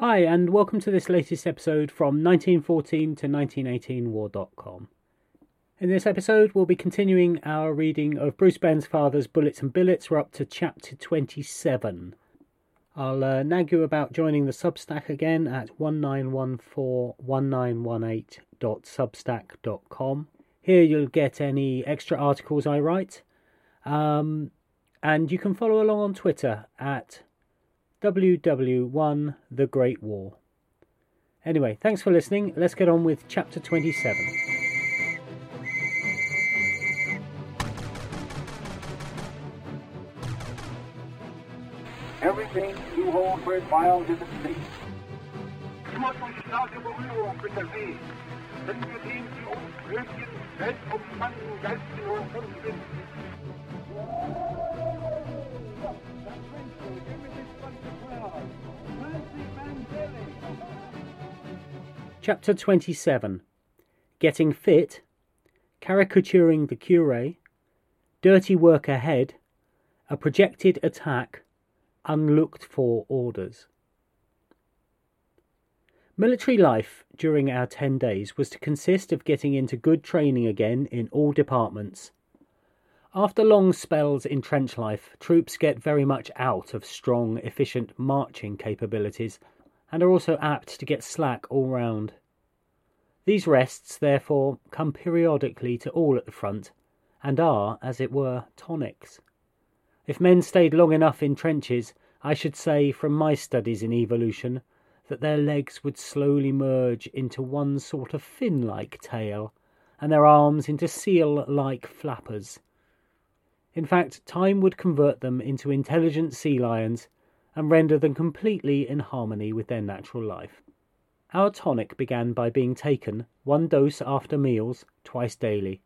Hi, and welcome to this latest episode from 1914 to 1918 war.com. In this episode, we'll be continuing our reading of Bruce Bairnsfather's Bullets and Billets. We're up to chapter 27. I'll uh, nag you about joining the Substack again at 19141918.substack.com. Here you'll get any extra articles I write. Um, and you can follow along on Twitter at WW1 The Great War. Anyway, thanks for listening. Let's get on with chapter 27. Everything you hold is at stake. Nur durch starke Berührung mit der See, wenn wir den für uns nötigen, weltumspannenden geistigen Horizont finden. Chapter 27 Getting Fit, Caricaturing the Curé, Dirty Work Ahead, A Projected Attack, Unlooked for Orders. Military life during our 10 days was to consist of getting into good training again in all departments. After long spells in trench life, troops get very much out of strong, efficient marching capabilities and are also apt to get slack all round. These rests, therefore, come periodically to all at the front, and are, as it were, tonics. If men stayed long enough in trenches, I should say, from my studies in evolution, that their legs would slowly merge into one sort of fin like tail, and their arms into seal like flappers. In fact, time would convert them into intelligent sea lions and render them completely in harmony with their natural life. Our tonic began by being taken, one dose after meals, twice daily.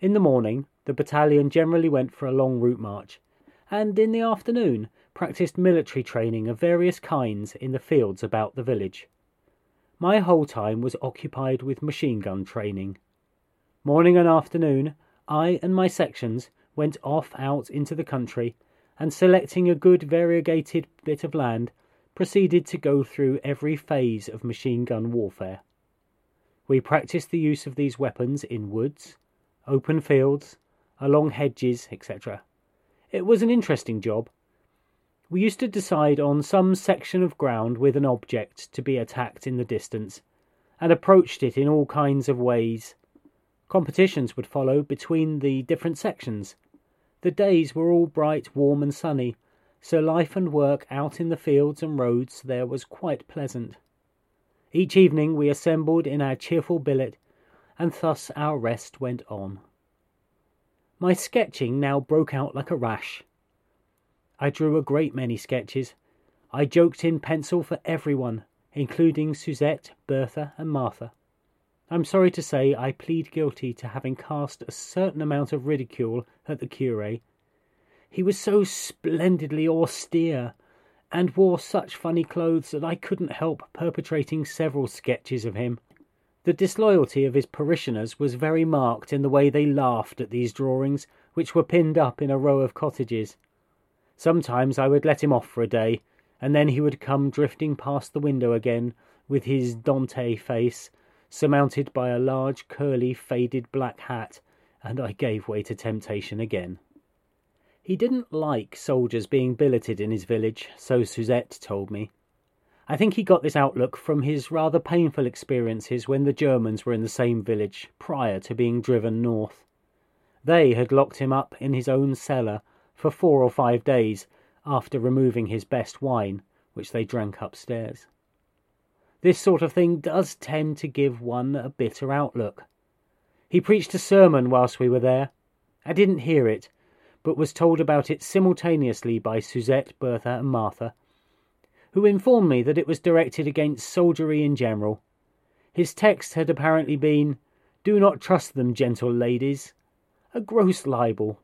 In the morning, the battalion generally went for a long route march, and in the afternoon practiced military training of various kinds in the fields about the village. My whole time was occupied with machine gun training. Morning and afternoon, I and my sections went off out into the country and selecting a good variegated bit of land, proceeded to go through every phase of machine gun warfare. We practiced the use of these weapons in woods, open fields, along hedges, etc. It was an interesting job. We used to decide on some section of ground with an object to be attacked in the distance, and approached it in all kinds of ways. Competitions would follow between the different sections. The days were all bright, warm, and sunny, so life and work out in the fields and roads there was quite pleasant. Each evening we assembled in our cheerful billet, and thus our rest went on. My sketching now broke out like a rash. I drew a great many sketches. I joked in pencil for everyone, including Suzette, Bertha, and Martha. I'm sorry to say I plead guilty to having cast a certain amount of ridicule at the curé. He was so splendidly austere, and wore such funny clothes that I couldn't help perpetrating several sketches of him. The disloyalty of his parishioners was very marked in the way they laughed at these drawings, which were pinned up in a row of cottages. Sometimes I would let him off for a day, and then he would come drifting past the window again with his Dante face, surmounted by a large curly faded black hat, and I gave way to temptation again. He didn't like soldiers being billeted in his village, so Suzette told me. I think he got this outlook from his rather painful experiences when the Germans were in the same village prior to being driven north. They had locked him up in his own cellar for four or five days after removing his best wine, which they drank upstairs. This sort of thing does tend to give one a bitter outlook. He preached a sermon whilst we were there. I didn't hear it, but was told about it simultaneously by Suzette, Bertha, and Martha, who informed me that it was directed against soldiery in general. His text had apparently been, Do not trust them, gentle ladies. A gross libel.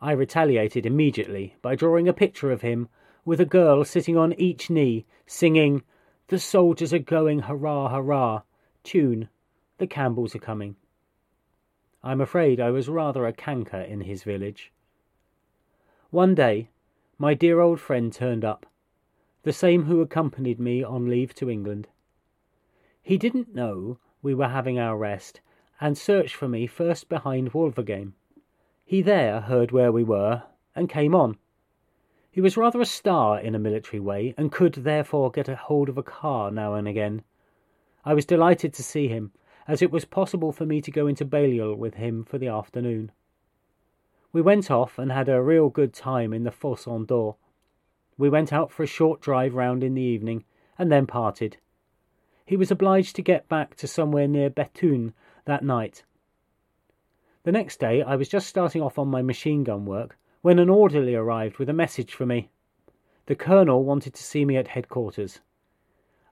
I retaliated immediately by drawing a picture of him with a girl sitting on each knee, singing, The soldiers are going, hurrah, hurrah, tune, The Campbells are coming. I'm afraid I was rather a canker in his village. One day, my dear old friend turned up. the same who accompanied me on leave to England. He didn't know we were having our rest and searched for me first behind Wulverghem. He there heard where we were and came on. He was rather a star in a military way and could therefore get a hold of a car now and again. I was delighted to see him, as it was possible for me to go into Bailleul with him for the afternoon. We went off and had a real good time in the Faucon d'Or. We went out for a short drive round in the evening and then parted. He was obliged to get back to somewhere near Bethune that night the next day I was just starting off on my machine gun work when an orderly arrived with a message for me. The colonel wanted to see me at headquarters.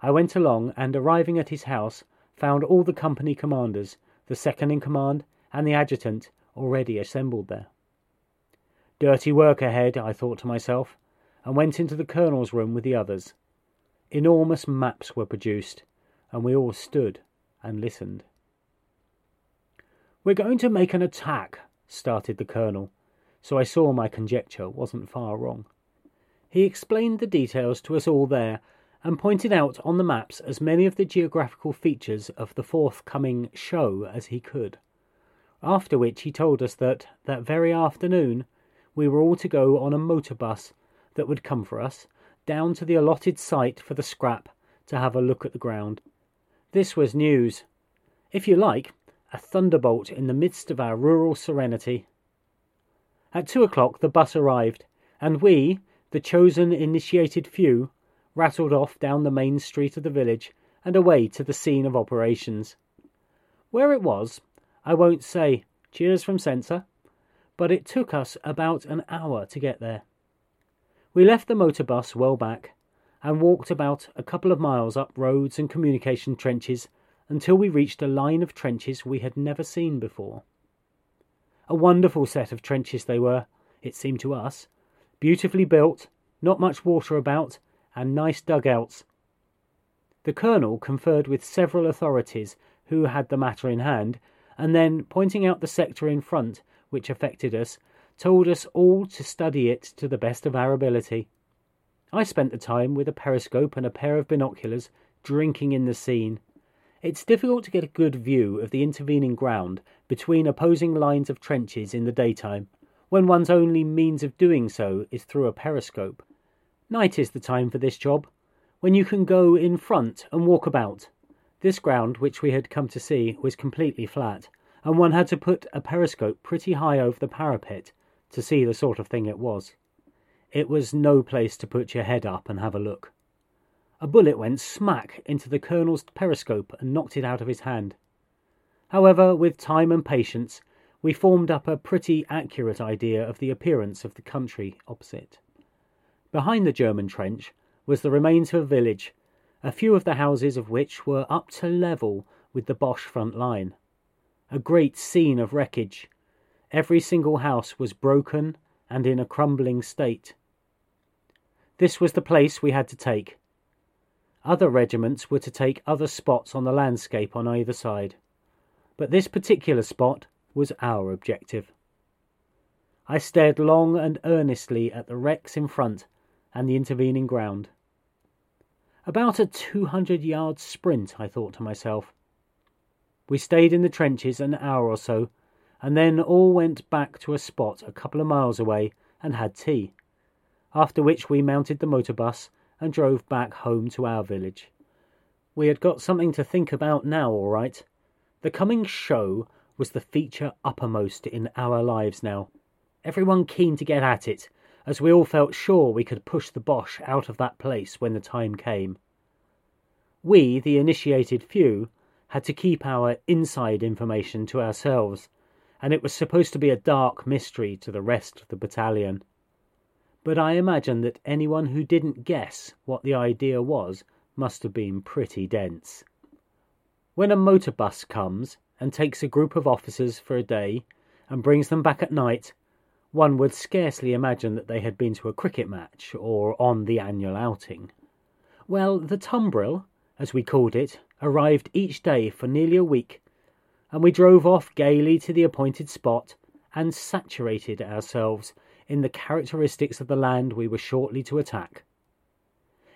I went along and, arriving at his house, found all the company commanders, the second in command, and the adjutant already assembled there. Dirty work ahead, I thought to myself, and went into the colonel's room with the others. Enormous maps were produced, and we all stood and listened. We're going to make an attack, started the colonel, so I saw my conjecture wasn't far wrong. He explained the details to us all there and pointed out on the maps as many of the geographical features of the forthcoming show as he could. After which he told us that, that very afternoon, we were all to go on a motor bus that would come for us down to the allotted site for the scrap to have a look at the ground. This was news. If you like, a thunderbolt in the midst of our rural serenity. At two o'clock the bus arrived, and we, the chosen initiated few, rattled off down the main street of the village and away to the scene of operations. Where it was, I won't say, cheers from Censor, but it took us about an hour to get there. We left the motor bus well back and walked about a couple of miles up roads and communication trenches until we reached a line of trenches we had never seen before. A wonderful set of trenches they were, it seemed to us, beautifully built, not much water about, and nice dugouts. The colonel conferred with several authorities who had the matter in hand, and then, pointing out the sector in front which affected us, told us all to study it to the best of our ability. I spent the time with a periscope and a pair of binoculars, drinking in the scene. It's difficult to get a good view of the intervening ground between opposing lines of trenches in the daytime, when one's only means of doing so is through a periscope. Night is the time for this job, when you can go in front and walk about. This ground, which we had come to see, was completely flat, and one had to put a periscope pretty high over the parapet to see the sort of thing it was. It was no place to put your head up and have a look. A bullet went smack into the colonel's periscope and knocked it out of his hand. However, with time and patience, we formed up a pretty accurate idea of the appearance of the country opposite. Behind the German trench was the remains of a village, a few of the houses of which were up to level with the Boche front line. A great scene of wreckage. Every single house was broken and in a crumbling state. This was the place we had to take, other regiments were to take other spots on the landscape on either side, but this particular spot was our objective. I stared long and earnestly at the wrecks in front and the intervening ground. About a 200 yard sprint, I thought to myself. We stayed in the trenches an hour or so, and then all went back to a spot a couple of miles away and had tea, after which we mounted the motor bus and drove back home to our village. We had got something to think about now, all right. The coming show was the feature uppermost in our lives now. Everyone keen to get at it, as we all felt sure we could push the Boche out of that place when the time came. We, the initiated few, had to keep our inside information to ourselves, and it was supposed to be a dark mystery to the rest of the battalion but I imagine that anyone who didn't guess what the idea was must have been pretty dense. When a motor bus comes and takes a group of officers for a day and brings them back at night, one would scarcely imagine that they had been to a cricket match or on the annual outing. Well, the tumbril, as we called it, arrived each day for nearly a week, and we drove off gaily to the appointed spot and saturated ourselves in the characteristics of the land we were shortly to attack.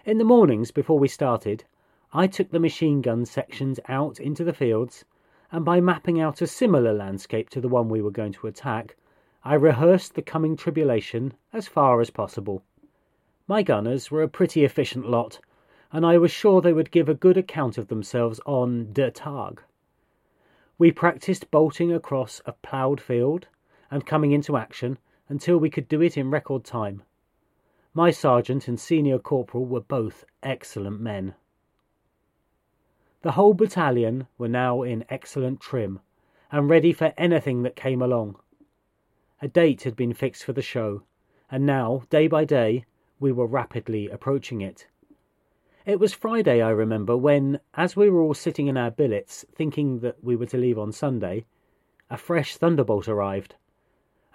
In the mornings before we started, I took the machine gun sections out into the fields, and by mapping out a similar landscape to the one we were going to attack, I rehearsed the coming tribulation as far as possible. My gunners were a pretty efficient lot, and I was sure they would give a good account of themselves on Der Tag. We practiced bolting across a ploughed field and coming into action until we could do it in record time. My sergeant and senior corporal were both excellent men. The whole battalion were now in excellent trim and ready for anything that came along. A date had been fixed for the show, and now, day by day, we were rapidly approaching it. It was Friday, I remember, when, as we were all sitting in our billets, thinking that we were to leave on Sunday, a fresh thunderbolt arrived.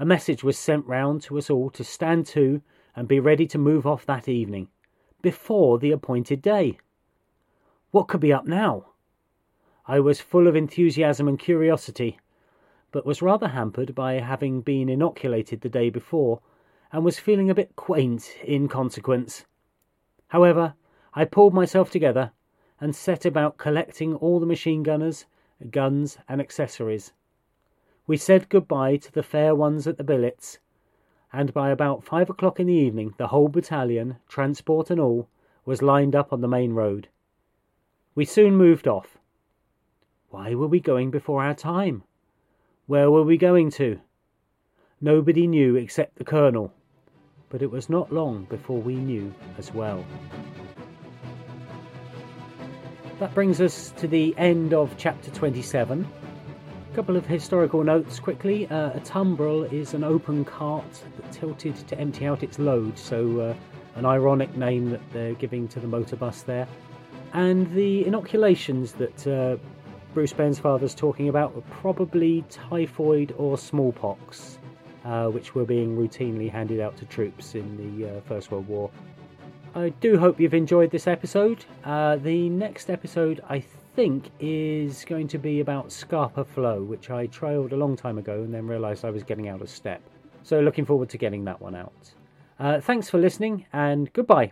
A message was sent round to us all to stand to and be ready to move off that evening, before the appointed day. What could be up now? I was full of enthusiasm and curiosity, but was rather hampered by having been inoculated the day before and was feeling a bit quaint in consequence. However, I pulled myself together and set about collecting all the machine gunners, guns, and accessories. We said good-bye to the fair ones at the billets, and by about five o'clock in the evening the whole battalion, transport and all, was lined up on the main road. We soon moved off. Why were we going before our time? Where were we going to? Nobody knew except the colonel but it was not long before we knew as well. That brings us to the end of chapter 27. A couple of historical notes quickly. Uh, a tumbrel is an open cart that tilted to empty out its load, so uh, an ironic name that they're giving to the motor bus there. And the inoculations that uh, Bruce Bairnsfather's talking about were probably typhoid or smallpox uh, which were being routinely handed out to troops in the uh, First World War. I do hope you've enjoyed this episode. Uh, the next episode, I think, is going to be about Scapa Flow, which I trailed a long time ago and then realised I was getting out of step. So, looking forward to getting that one out. Uh, thanks for listening and goodbye.